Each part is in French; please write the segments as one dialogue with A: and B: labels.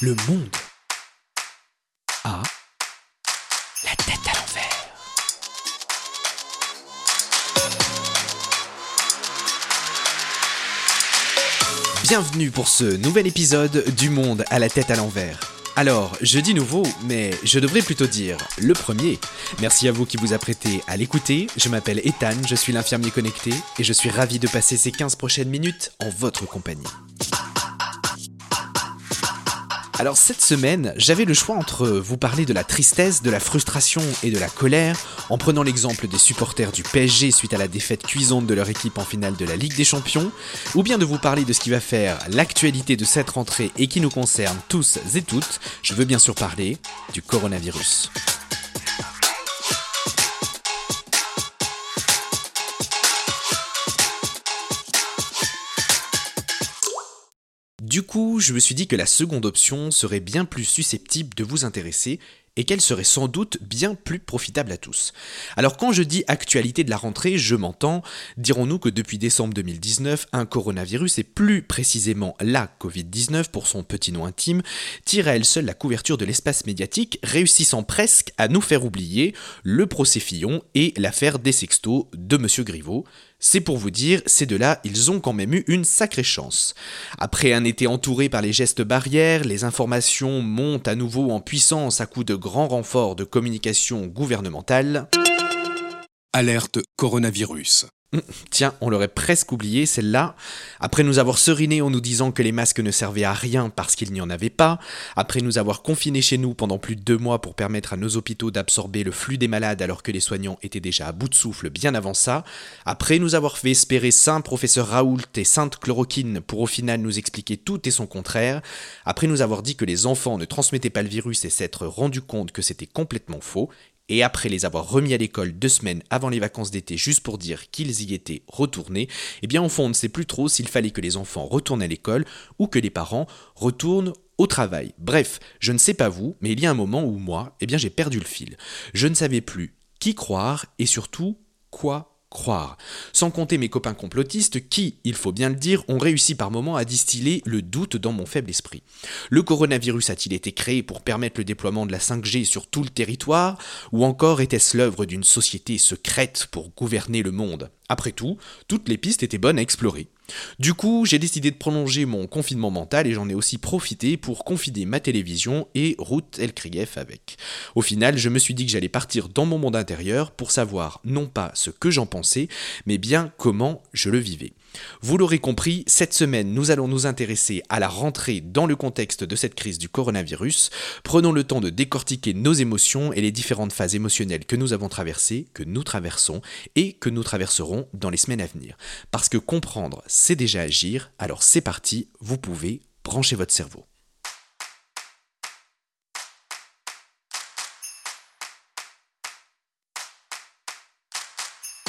A: Le monde a la tête à l'envers. Bienvenue pour ce nouvel épisode du monde à la tête à l'envers. Alors, je dis nouveau, mais je devrais plutôt dire le premier. Merci à vous qui vous apprêtez à l'écouter. Je m'appelle Ethan, je suis l'infirmier connecté et je suis ravi de passer ces 15 prochaines minutes en votre compagnie. Alors cette semaine, j'avais le choix entre vous parler de la tristesse, de la frustration et de la colère, en prenant l'exemple des supporters du PSG suite à la défaite cuisante de leur équipe en finale de la Ligue des Champions, ou bien de vous parler de ce qui va faire l'actualité de cette rentrée et qui nous concerne tous et toutes, je veux bien sûr parler du coronavirus. Du coup, je me suis dit que la seconde option serait bien plus susceptible de vous intéresser et qu'elle serait sans doute bien plus profitable à tous. Alors quand je dis actualité de la rentrée, je m'entends, dirons-nous que depuis décembre 2019, un coronavirus et plus précisément la Covid-19 pour son petit nom intime, tire à elle seule la couverture de l'espace médiatique, réussissant presque à nous faire oublier le procès Fillon et l'affaire des sextos de Monsieur Griveaux, c'est pour vous dire, ces deux-là, ils ont quand même eu une sacrée chance. Après un été entouré par les gestes barrières, les informations montent à nouveau en puissance à coups de grands renforts de communication gouvernementale.
B: Alerte coronavirus.
A: Hum, tiens, on l'aurait presque oublié celle-là. Après nous avoir seriné en nous disant que les masques ne servaient à rien parce qu'il n'y en avait pas, après nous avoir confinés chez nous pendant plus de deux mois pour permettre à nos hôpitaux d'absorber le flux des malades alors que les soignants étaient déjà à bout de souffle bien avant ça, après nous avoir fait espérer Saint Professeur Raoult et Sainte Chloroquine pour au final nous expliquer tout et son contraire, après nous avoir dit que les enfants ne transmettaient pas le virus et s'être rendu compte que c'était complètement faux, et après les avoir remis à l'école deux semaines avant les vacances d'été juste pour dire qu'ils y étaient retournés, eh bien au fond on ne sait plus trop s'il fallait que les enfants retournent à l'école ou que les parents retournent au travail. Bref, je ne sais pas vous, mais il y a un moment où moi, eh bien j'ai perdu le fil. Je ne savais plus qui croire et surtout quoi croire. Sans compter mes copains complotistes qui, il faut bien le dire, ont réussi par moments à distiller le doute dans mon faible esprit. Le coronavirus a-t-il été créé pour permettre le déploiement de la 5G sur tout le territoire, ou encore était-ce l'œuvre d'une société secrète pour gouverner le monde? Après tout, toutes les pistes étaient bonnes à explorer. Du coup, j'ai décidé de prolonger mon confinement mental et j'en ai aussi profité pour confiner ma télévision et Ruth Elkrieff avec. Au final, je me suis dit que j'allais partir dans mon monde intérieur pour savoir non pas ce que j'en pensais, mais bien comment je le vivais. Vous l'aurez compris, cette semaine, nous allons nous intéresser à la rentrée dans le contexte de cette crise du coronavirus. Prenons le temps de décortiquer nos émotions et les différentes phases émotionnelles que nous avons traversées, que nous traversons et que nous traverserons dans les semaines à venir. Parce que comprendre, c'est déjà agir, alors c'est parti, vous pouvez brancher votre cerveau.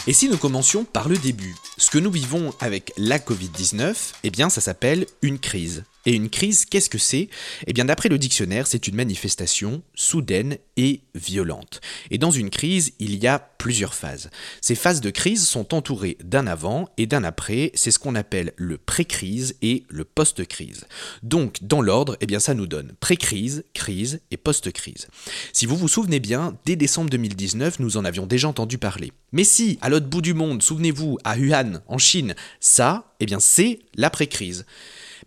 A: Et si nous commencions par le début? Ce que nous vivons avec la Covid-19, eh bien ça s'appelle une crise. Et une crise, qu'est-ce que c'est? Eh bien d'après le dictionnaire, c'est une manifestation soudaine et violente. Et dans une crise, il y a plusieurs phases. Ces phases de crise sont entourées d'un avant et d'un après, c'est ce qu'on appelle le pré-crise et le post-crise. Donc dans l'ordre, eh bien ça nous donne pré-crise, crise et post-crise. Si vous vous souvenez bien, dès décembre 2019, nous en avions déjà entendu parler. Mais si, à l'autre bout du monde, souvenez-vous, à Wuhan, en Chine, ça, eh bien c'est l'après-crise.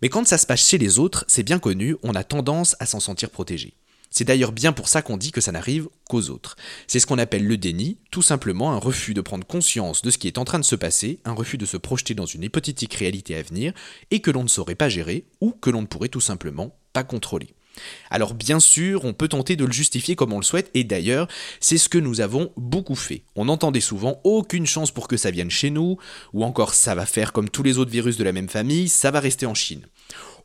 A: Mais quand ça se passe chez les autres, c'est bien connu, on a tendance à s'en sentir protégé. C'est d'ailleurs bien pour ça qu'on dit que ça n'arrive qu'aux autres. C'est ce qu'on appelle le déni, tout simplement un refus de prendre conscience de ce qui est en train de se passer, un refus de se projeter dans une hypothétique réalité à venir, et que l'on ne saurait pas gérer, ou que l'on ne pourrait tout simplement pas contrôler. Alors bien sûr, on peut tenter de le justifier comme on le souhaite, et d'ailleurs, c'est ce que nous avons beaucoup fait. On entendait souvent aucune chance pour que ça vienne chez nous, ou encore ça va faire comme tous les autres virus de la même famille, ça va rester en Chine.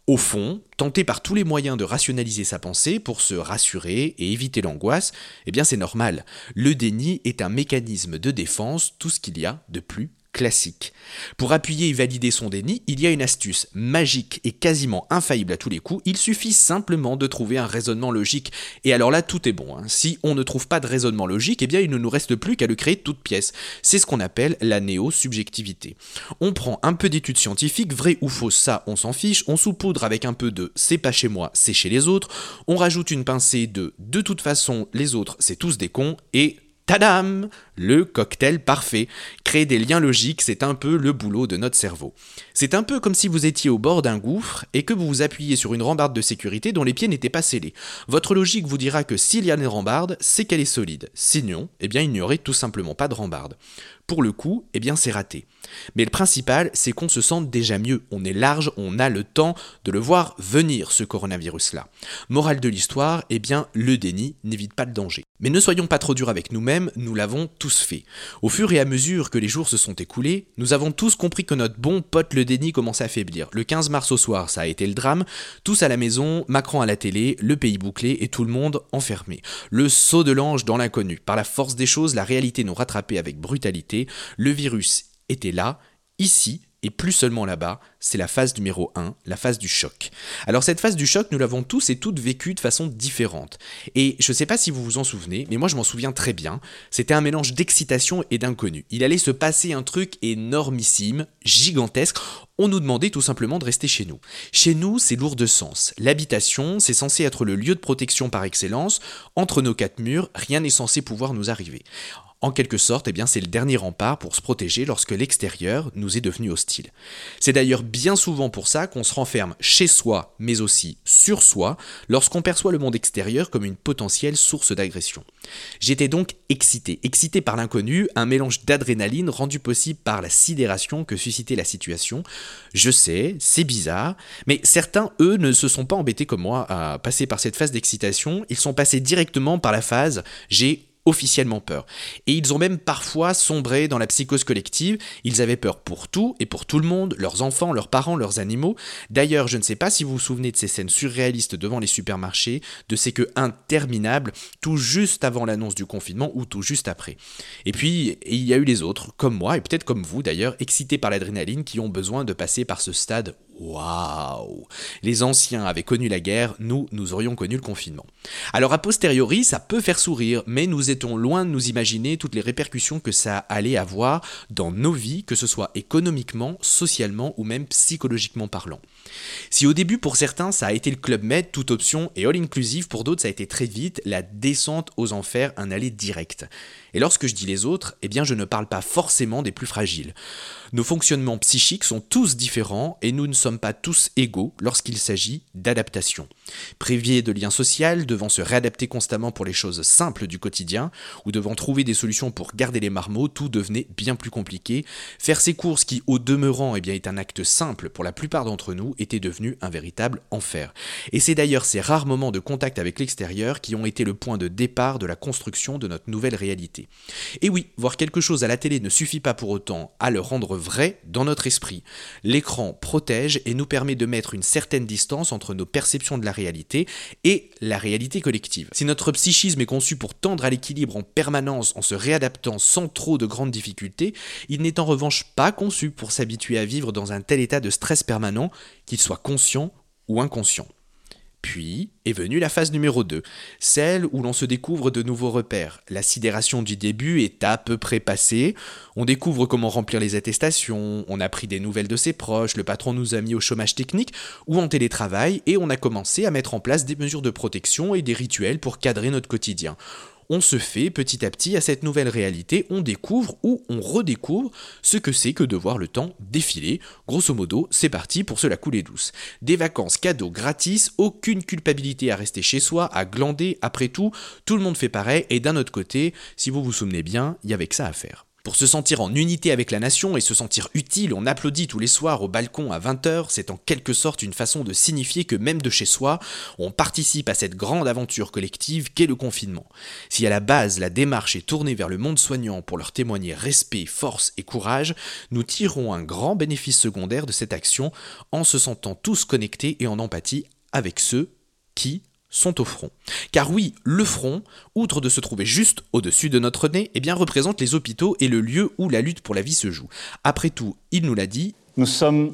A: Au fond, tenter par tous les moyens de rationaliser sa pensée pour se rassurer et éviter l'angoisse, eh bien c'est normal. Le déni est un mécanisme de défense, tout ce qu'il y a de plus classique. Pour appuyer et valider son déni, il y a une astuce magique et quasiment infaillible à tous les coups, il suffit simplement de trouver un raisonnement logique. Et alors là, tout est bon. Hein. Si on ne trouve pas de raisonnement logique, eh bien il ne nous reste plus qu'à le créer toute pièce. C'est ce qu'on appelle la néo-subjectivité. On prend un peu d'études scientifiques, vrai ou faux, ça on s'en fiche, on saupoudre avec un peu de c'est pas chez moi, c'est chez les autres, on rajoute une pincée de de toute façon les autres c'est tous des cons et Tadam Le cocktail parfait. Créer des liens logiques, c'est un peu le boulot de notre cerveau. C'est un peu comme si vous étiez au bord d'un gouffre et que vous vous appuyez sur une rambarde de sécurité dont les pieds n'étaient pas scellés. Votre logique vous dira que s'il y a une rambarde, c'est qu'elle est solide. Sinon, eh bien il n'y aurait tout simplement pas de rambarde. Pour le coup, eh bien c'est raté. Mais le principal, c'est qu'on se sente déjà mieux. On est large, on a le temps de le voir venir, ce coronavirus-là. Morale de l'histoire, eh bien, le déni n'évite pas le danger. Mais ne soyons pas trop durs avec nous-mêmes, nous l'avons tous fait. Au fur et à mesure que les jours se sont écoulés, nous avons tous compris que notre bon pote le déni commençait à faiblir. Le 15 mars au soir, ça a été le drame. Tous à la maison, Macron à la télé, le pays bouclé et tout le monde enfermé. Le saut de l'ange dans l'inconnu. Par la force des choses, la réalité nous rattrapait avec brutalité. Le virus était là, ici, et plus seulement là-bas, c'est la phase numéro 1, la phase du choc. Alors cette phase du choc, nous l'avons tous et toutes vécue de façon différente. Et je ne sais pas si vous vous en souvenez, mais moi je m'en souviens très bien, c'était un mélange d'excitation et d'inconnu. Il allait se passer un truc énormissime, gigantesque, on nous demandait tout simplement de rester chez nous. Chez nous, c'est lourd de sens. L'habitation, c'est censé être le lieu de protection par excellence. Entre nos quatre murs, rien n'est censé pouvoir nous arriver. En quelque sorte, eh bien, c'est le dernier rempart pour se protéger lorsque l'extérieur nous est devenu hostile. C'est d'ailleurs bien souvent pour ça qu'on se renferme chez soi, mais aussi sur soi, lorsqu'on perçoit le monde extérieur comme une potentielle source d'agression. J'étais donc excité, excité par l'inconnu, un mélange d'adrénaline rendu possible par la sidération que suscitait la situation. Je sais, c'est bizarre, mais certains, eux, ne se sont pas embêtés comme moi à passer par cette phase d'excitation, ils sont passés directement par la phase j'ai officiellement peur. Et ils ont même parfois sombré dans la psychose collective, ils avaient peur pour tout et pour tout le monde, leurs enfants, leurs parents, leurs animaux. D'ailleurs, je ne sais pas si vous vous souvenez de ces scènes surréalistes devant les supermarchés, de ces queues interminables, tout juste avant l'annonce du confinement ou tout juste après. Et puis, il y a eu les autres, comme moi, et peut-être comme vous d'ailleurs, excités par l'adrénaline, qui ont besoin de passer par ce stade Waouh Les anciens avaient connu la guerre, nous, nous aurions connu le confinement. Alors a posteriori, ça peut faire sourire, mais nous étions loin de nous imaginer toutes les répercussions que ça allait avoir dans nos vies, que ce soit économiquement, socialement ou même psychologiquement parlant. Si au début pour certains ça a été le club med, toute option et all inclusive, pour d'autres ça a été très vite la descente aux enfers, un aller direct. Et lorsque je dis les autres, eh bien je ne parle pas forcément des plus fragiles. Nos fonctionnements psychiques sont tous différents et nous ne sommes pas tous égaux lorsqu'il s'agit d'adaptation. Privés de liens sociaux, devant se réadapter constamment pour les choses simples du quotidien, ou devant trouver des solutions pour garder les marmots, tout devenait bien plus compliqué. Faire ses courses qui, au demeurant, eh est un acte simple pour la plupart d'entre nous, était devenu un véritable enfer. Et c'est d'ailleurs ces rares moments de contact avec l'extérieur qui ont été le point de départ de la construction de notre nouvelle réalité. Et oui, voir quelque chose à la télé ne suffit pas pour autant à le rendre vrai dans notre esprit. L'écran protège et nous permet de mettre une certaine distance entre nos perceptions de la réalité et la réalité collective. Si notre psychisme est conçu pour tendre à l'équilibre en permanence en se réadaptant sans trop de grandes difficultés, il n'est en revanche pas conçu pour s'habituer à vivre dans un tel état de stress permanent qu'il soit conscient ou inconscient. Puis est venue la phase numéro 2, celle où l'on se découvre de nouveaux repères. La sidération du début est à peu près passée, on découvre comment remplir les attestations, on a pris des nouvelles de ses proches, le patron nous a mis au chômage technique ou en télétravail et on a commencé à mettre en place des mesures de protection et des rituels pour cadrer notre quotidien on se fait petit à petit à cette nouvelle réalité, on découvre ou on redécouvre ce que c'est que de voir le temps défiler. Grosso modo, c'est parti pour se la couler douce. Des vacances cadeaux gratis, aucune culpabilité à rester chez soi, à glander, après tout, tout le monde fait pareil, et d'un autre côté, si vous vous souvenez bien, il y avait que ça à faire. Pour se sentir en unité avec la nation et se sentir utile, on applaudit tous les soirs au balcon à 20h, c'est en quelque sorte une façon de signifier que même de chez soi, on participe à cette grande aventure collective qu'est le confinement. Si à la base la démarche est tournée vers le monde soignant pour leur témoigner respect, force et courage, nous tirons un grand bénéfice secondaire de cette action en se sentant tous connectés et en empathie avec ceux qui, sont au front. Car oui, le front, outre de se trouver juste au-dessus de notre nez, eh bien représente les hôpitaux et le lieu où la lutte pour la vie se joue. Après tout, il nous l'a dit.
C: Nous sommes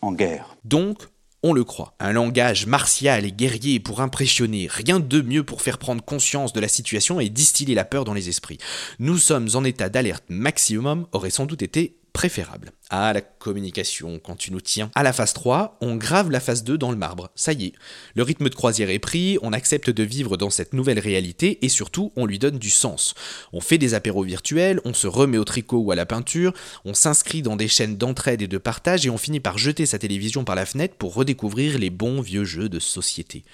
C: en guerre.
A: Donc, on le croit. Un langage martial et guerrier pour impressionner, rien de mieux pour faire prendre conscience de la situation et distiller la peur dans les esprits. Nous sommes en état d'alerte maximum aurait sans doute été préférable. Ah, la communication, quand tu nous tiens. À la phase 3, on grave la phase 2 dans le marbre. Ça y est, le rythme de croisière est pris, on accepte de vivre dans cette nouvelle réalité et surtout, on lui donne du sens. On fait des apéros virtuels, on se remet au tricot ou à la peinture, on s'inscrit dans des chaînes d'entraide et de partage et on finit par jeter sa télévision par la fenêtre pour redécouvrir les bons vieux jeux de société.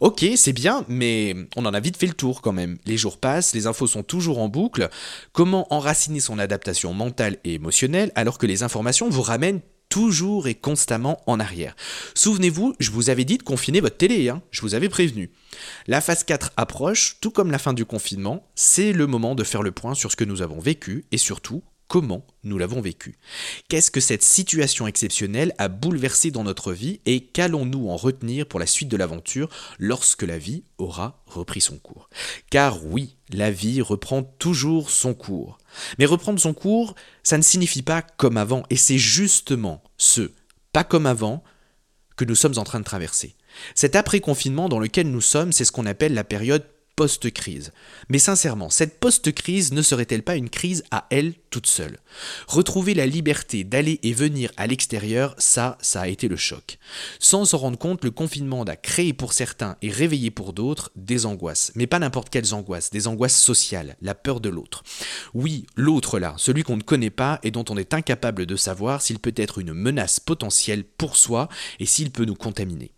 A: Ok, c'est bien, mais on en a vite fait le tour quand même. Les jours passent, les infos sont toujours en boucle. Comment enraciner son adaptation mentale et émotionnelle alors que les informations vous ramène toujours et constamment en arrière. Souvenez-vous, je vous avais dit de confiner votre télé, hein, je vous avais prévenu. La phase 4 approche, tout comme la fin du confinement, c'est le moment de faire le point sur ce que nous avons vécu et surtout comment nous l'avons vécu. Qu'est-ce que cette situation exceptionnelle a bouleversé dans notre vie et qu'allons-nous en retenir pour la suite de l'aventure lorsque la vie aura repris son cours? Car oui, la vie reprend toujours son cours. Mais reprendre son cours, ça ne signifie pas comme avant, et c'est justement ce pas comme avant que nous sommes en train de traverser. Cet après-confinement dans lequel nous sommes, c'est ce qu'on appelle la période post-crise. Mais sincèrement, cette post-crise ne serait-elle pas une crise à elle toute seule? Retrouver la liberté d'aller et venir à l'extérieur, ça, ça a été le choc. Sans s'en rendre compte, le confinement a créé pour certains et réveillé pour d'autres des angoisses. Mais pas n'importe quelles angoisses, des angoisses sociales, la peur de l'autre. Oui, l'autre là, celui qu'on ne connaît pas et dont on est incapable de savoir s'il peut être une menace potentielle pour soi et s'il peut nous contaminer.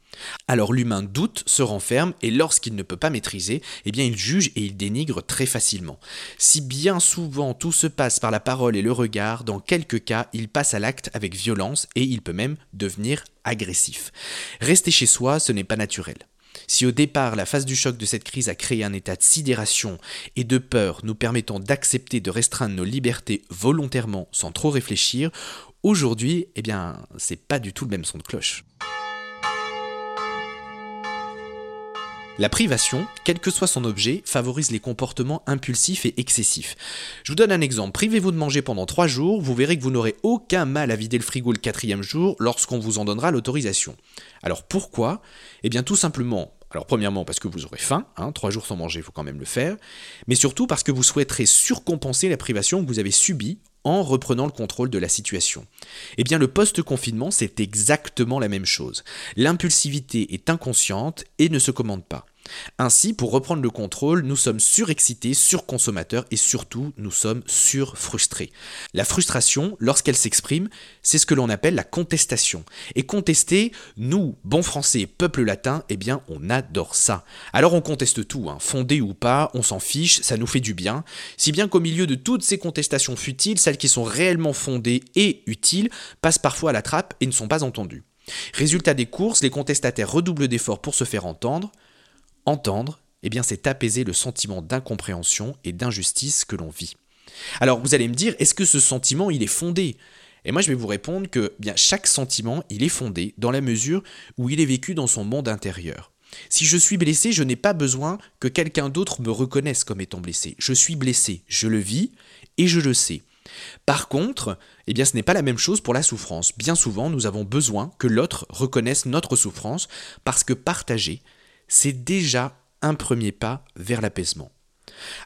A: Alors l'humain doute, se renferme, et lorsqu'il ne peut pas maîtriser, eh bien il juge et il dénigre très facilement. Si bien souvent tout se passe par la parole et le regard, dans quelques cas, il passe à l'acte avec violence et il peut même devenir agressif. Rester chez soi, ce n'est pas naturel. Si au départ la phase du choc de cette crise a créé un état de sidération et de peur nous permettant d'accepter de restreindre nos libertés volontairement sans trop réfléchir, aujourd'hui, eh bien, c'est pas du tout le même son de cloche. La privation, quel que soit son objet, favorise les comportements impulsifs et excessifs. Je vous donne un exemple. Privez-vous de manger pendant 3 jours, vous verrez que vous n'aurez aucun mal à vider le frigo le quatrième jour lorsqu'on vous en donnera l'autorisation. Alors pourquoi? Eh bien tout simplement alors premièrement parce que vous aurez faim, hein, trois jours sans manger, il faut quand même le faire, mais surtout parce que vous souhaiterez surcompenser la privation que vous avez subie en reprenant le contrôle de la situation. Eh bien le post-confinement, c'est exactement la même chose. L'impulsivité est inconsciente et ne se commande pas. Ainsi, pour reprendre le contrôle, nous sommes surexcités, surconsommateurs et surtout, nous sommes surfrustrés. La frustration, lorsqu'elle s'exprime, c'est ce que l'on appelle la contestation. Et contester, nous, bons français, peuple latin, eh bien, on adore ça. Alors on conteste tout, hein. fondé ou pas, on s'en fiche, ça nous fait du bien. Si bien qu'au milieu de toutes ces contestations futiles, celles qui sont réellement fondées et utiles passent parfois à la trappe et ne sont pas entendues. Résultat des courses, les contestataires redoublent d'efforts pour se faire entendre. Entendre, eh bien c'est apaiser le sentiment d'incompréhension et d'injustice que l'on vit. Alors vous allez me dire, est-ce que ce sentiment il est fondé? Et moi je vais vous répondre que bien chaque sentiment il est fondé dans la mesure où il est vécu dans son monde intérieur. Si je suis blessé, je n'ai pas besoin que quelqu'un d'autre me reconnaisse comme étant blessé. Je suis blessé, je le vis et je le sais. Par contre, eh bien ce n'est pas la même chose pour la souffrance. Bien souvent, nous avons besoin que l'autre reconnaisse notre souffrance parce que partager, c'est déjà un premier pas vers l'apaisement.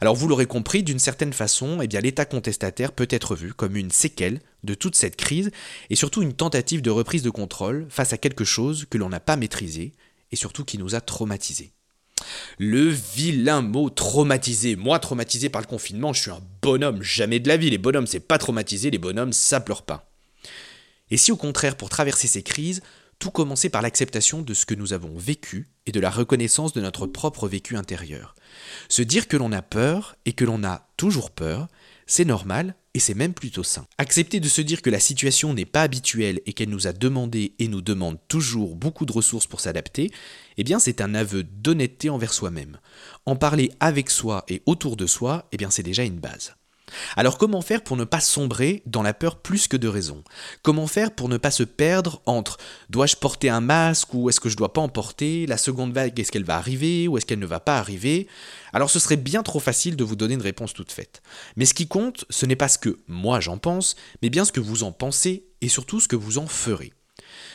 A: Alors vous l'aurez compris, d'une certaine façon, eh l'état contestataire peut être vu comme une séquelle de toute cette crise et surtout une tentative de reprise de contrôle face à quelque chose que l'on n'a pas maîtrisé et surtout qui nous a traumatisés. Le vilain mot traumatisé. Moi, traumatisé par le confinement, je suis un bonhomme, jamais de la vie. Les bonhommes, c'est pas traumatisé, les bonhommes, ça pleure pas. Et si au contraire, pour traverser ces crises, tout commencer par l'acceptation de ce que nous avons vécu et de la reconnaissance de notre propre vécu intérieur. Se dire que l'on a peur et que l'on a toujours peur, c'est normal et c'est même plutôt sain. Accepter de se dire que la situation n'est pas habituelle et qu'elle nous a demandé et nous demande toujours beaucoup de ressources pour s'adapter, eh bien c'est un aveu d'honnêteté envers soi-même. En parler avec soi et autour de soi, eh bien c'est déjà une base. Alors comment faire pour ne pas sombrer dans la peur plus que de raison? Comment faire pour ne pas se perdre entre dois-je porter un masque ou est-ce que je dois pas en porter? La seconde vague, est-ce qu'elle va arriver ou est-ce qu'elle ne va pas arriver? Alors ce serait bien trop facile de vous donner une réponse toute faite. Mais ce qui compte, ce n'est pas ce que moi j'en pense, mais bien ce que vous en pensez et surtout ce que vous en ferez.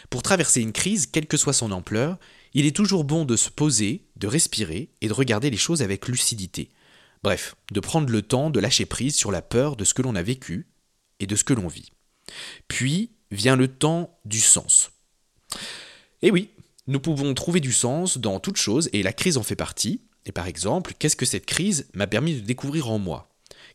A: Pour traverser une crise, quelle que soit son ampleur, il est toujours bon de se poser, de respirer et de regarder les choses avec lucidité. Bref, de prendre le temps de lâcher prise sur la peur de ce que l'on a vécu et de ce que l'on vit. Puis vient le temps du sens. Et oui, nous pouvons trouver du sens dans toute chose et la crise en fait partie. Et par exemple, qu'est-ce que cette crise m'a permis de découvrir en moi?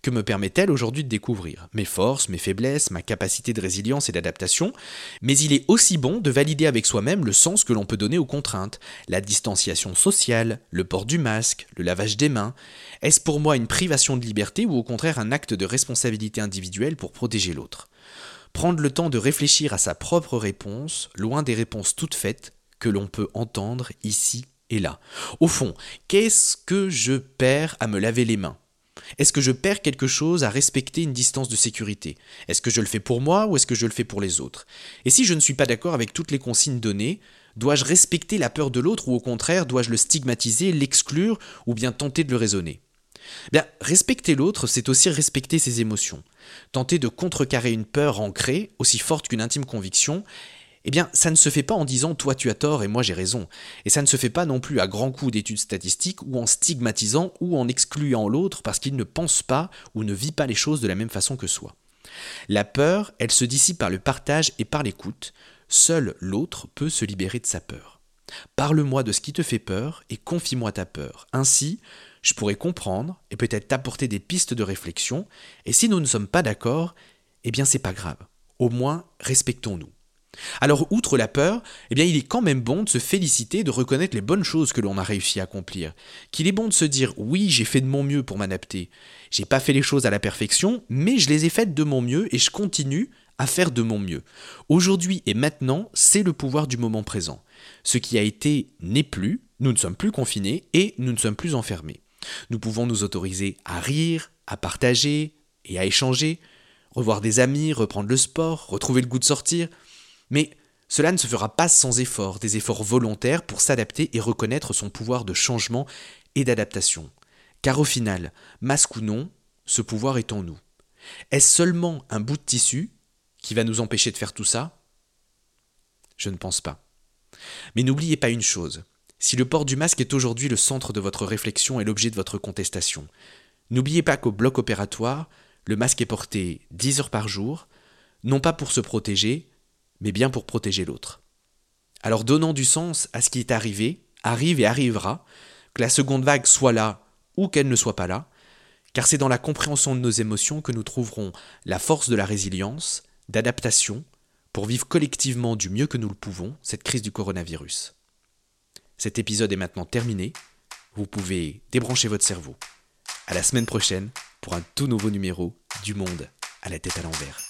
A: Que me permet-elle aujourd'hui de découvrir. Mes forces, mes faiblesses, ma capacité de résilience et d'adaptation, mais il est aussi bon de valider avec soi-même le sens que l'on peut donner aux contraintes, la distanciation sociale, le port du masque, le lavage des mains. Est-ce pour moi une privation de liberté ou au contraire un acte de responsabilité individuelle pour protéger l'autre? Prendre le temps de réfléchir à sa propre réponse, loin des réponses toutes faites que l'on peut entendre ici et là. Au fond, qu'est-ce que je perds à me laver les mains? Est-ce que je perds quelque chose à respecter une distance de sécurité? Est-ce que je le fais pour moi ou est-ce que je le fais pour les autres? Et si je ne suis pas d'accord avec toutes les consignes données, dois-je respecter la peur de l'autre ou au contraire dois-je le stigmatiser, l'exclure ou bien tenter de le raisonner? Bien, respecter l'autre, c'est aussi respecter ses émotions. Tenter de contrecarrer une peur ancrée, aussi forte qu'une intime conviction, eh bien, ça ne se fait pas en disant toi tu as tort et moi j'ai raison. Et ça ne se fait pas non plus à grands coups d'études statistiques ou en stigmatisant ou en excluant l'autre parce qu'il ne pense pas ou ne vit pas les choses de la même façon que soi. La peur, elle se dissipe par le partage et par l'écoute. Seul l'autre peut se libérer de sa peur. Parle-moi de ce qui te fait peur et confie-moi ta peur. Ainsi, je pourrais comprendre et peut-être t'apporter des pistes de réflexion. Et si nous ne sommes pas d'accord, eh bien c'est pas grave. Au moins, respectons-nous. Alors, outre la peur, eh bien, il est quand même bon de se féliciter, de reconnaître les bonnes choses que l'on a réussi à accomplir. Qu'il est bon de se dire oui, j'ai fait de mon mieux pour m'adapter. J'ai pas fait les choses à la perfection, mais je les ai faites de mon mieux et je continue à faire de mon mieux. Aujourd'hui et maintenant, c'est le pouvoir du moment présent. Ce qui a été n'est plus, nous ne sommes plus confinés et nous ne sommes plus enfermés. Nous pouvons nous autoriser à rire, à partager et à échanger, revoir des amis, reprendre le sport, retrouver le goût de sortir. Mais cela ne se fera pas sans effort, des efforts volontaires pour s'adapter et reconnaître son pouvoir de changement et d'adaptation. Car au final, masque ou non, ce pouvoir est en nous. Est-ce seulement un bout de tissu qui va nous empêcher de faire tout ça? Je ne pense pas. Mais n'oubliez pas une chose, si le port du masque est aujourd'hui le centre de votre réflexion et l'objet de votre contestation, n'oubliez pas qu'au bloc opératoire, le masque est porté 10 heures par jour, non pas pour se protéger, mais bien pour protéger l'autre. Alors donnons du sens à ce qui est arrivé, arrive et arrivera, que la seconde vague soit là ou qu'elle ne soit pas là, car c'est dans la compréhension de nos émotions que nous trouverons la force de la résilience, d'adaptation, pour vivre collectivement du mieux que nous le pouvons cette crise du coronavirus. Cet épisode est maintenant terminé, vous pouvez débrancher votre cerveau. À la semaine prochaine pour un tout nouveau numéro du Monde à la tête à l'envers.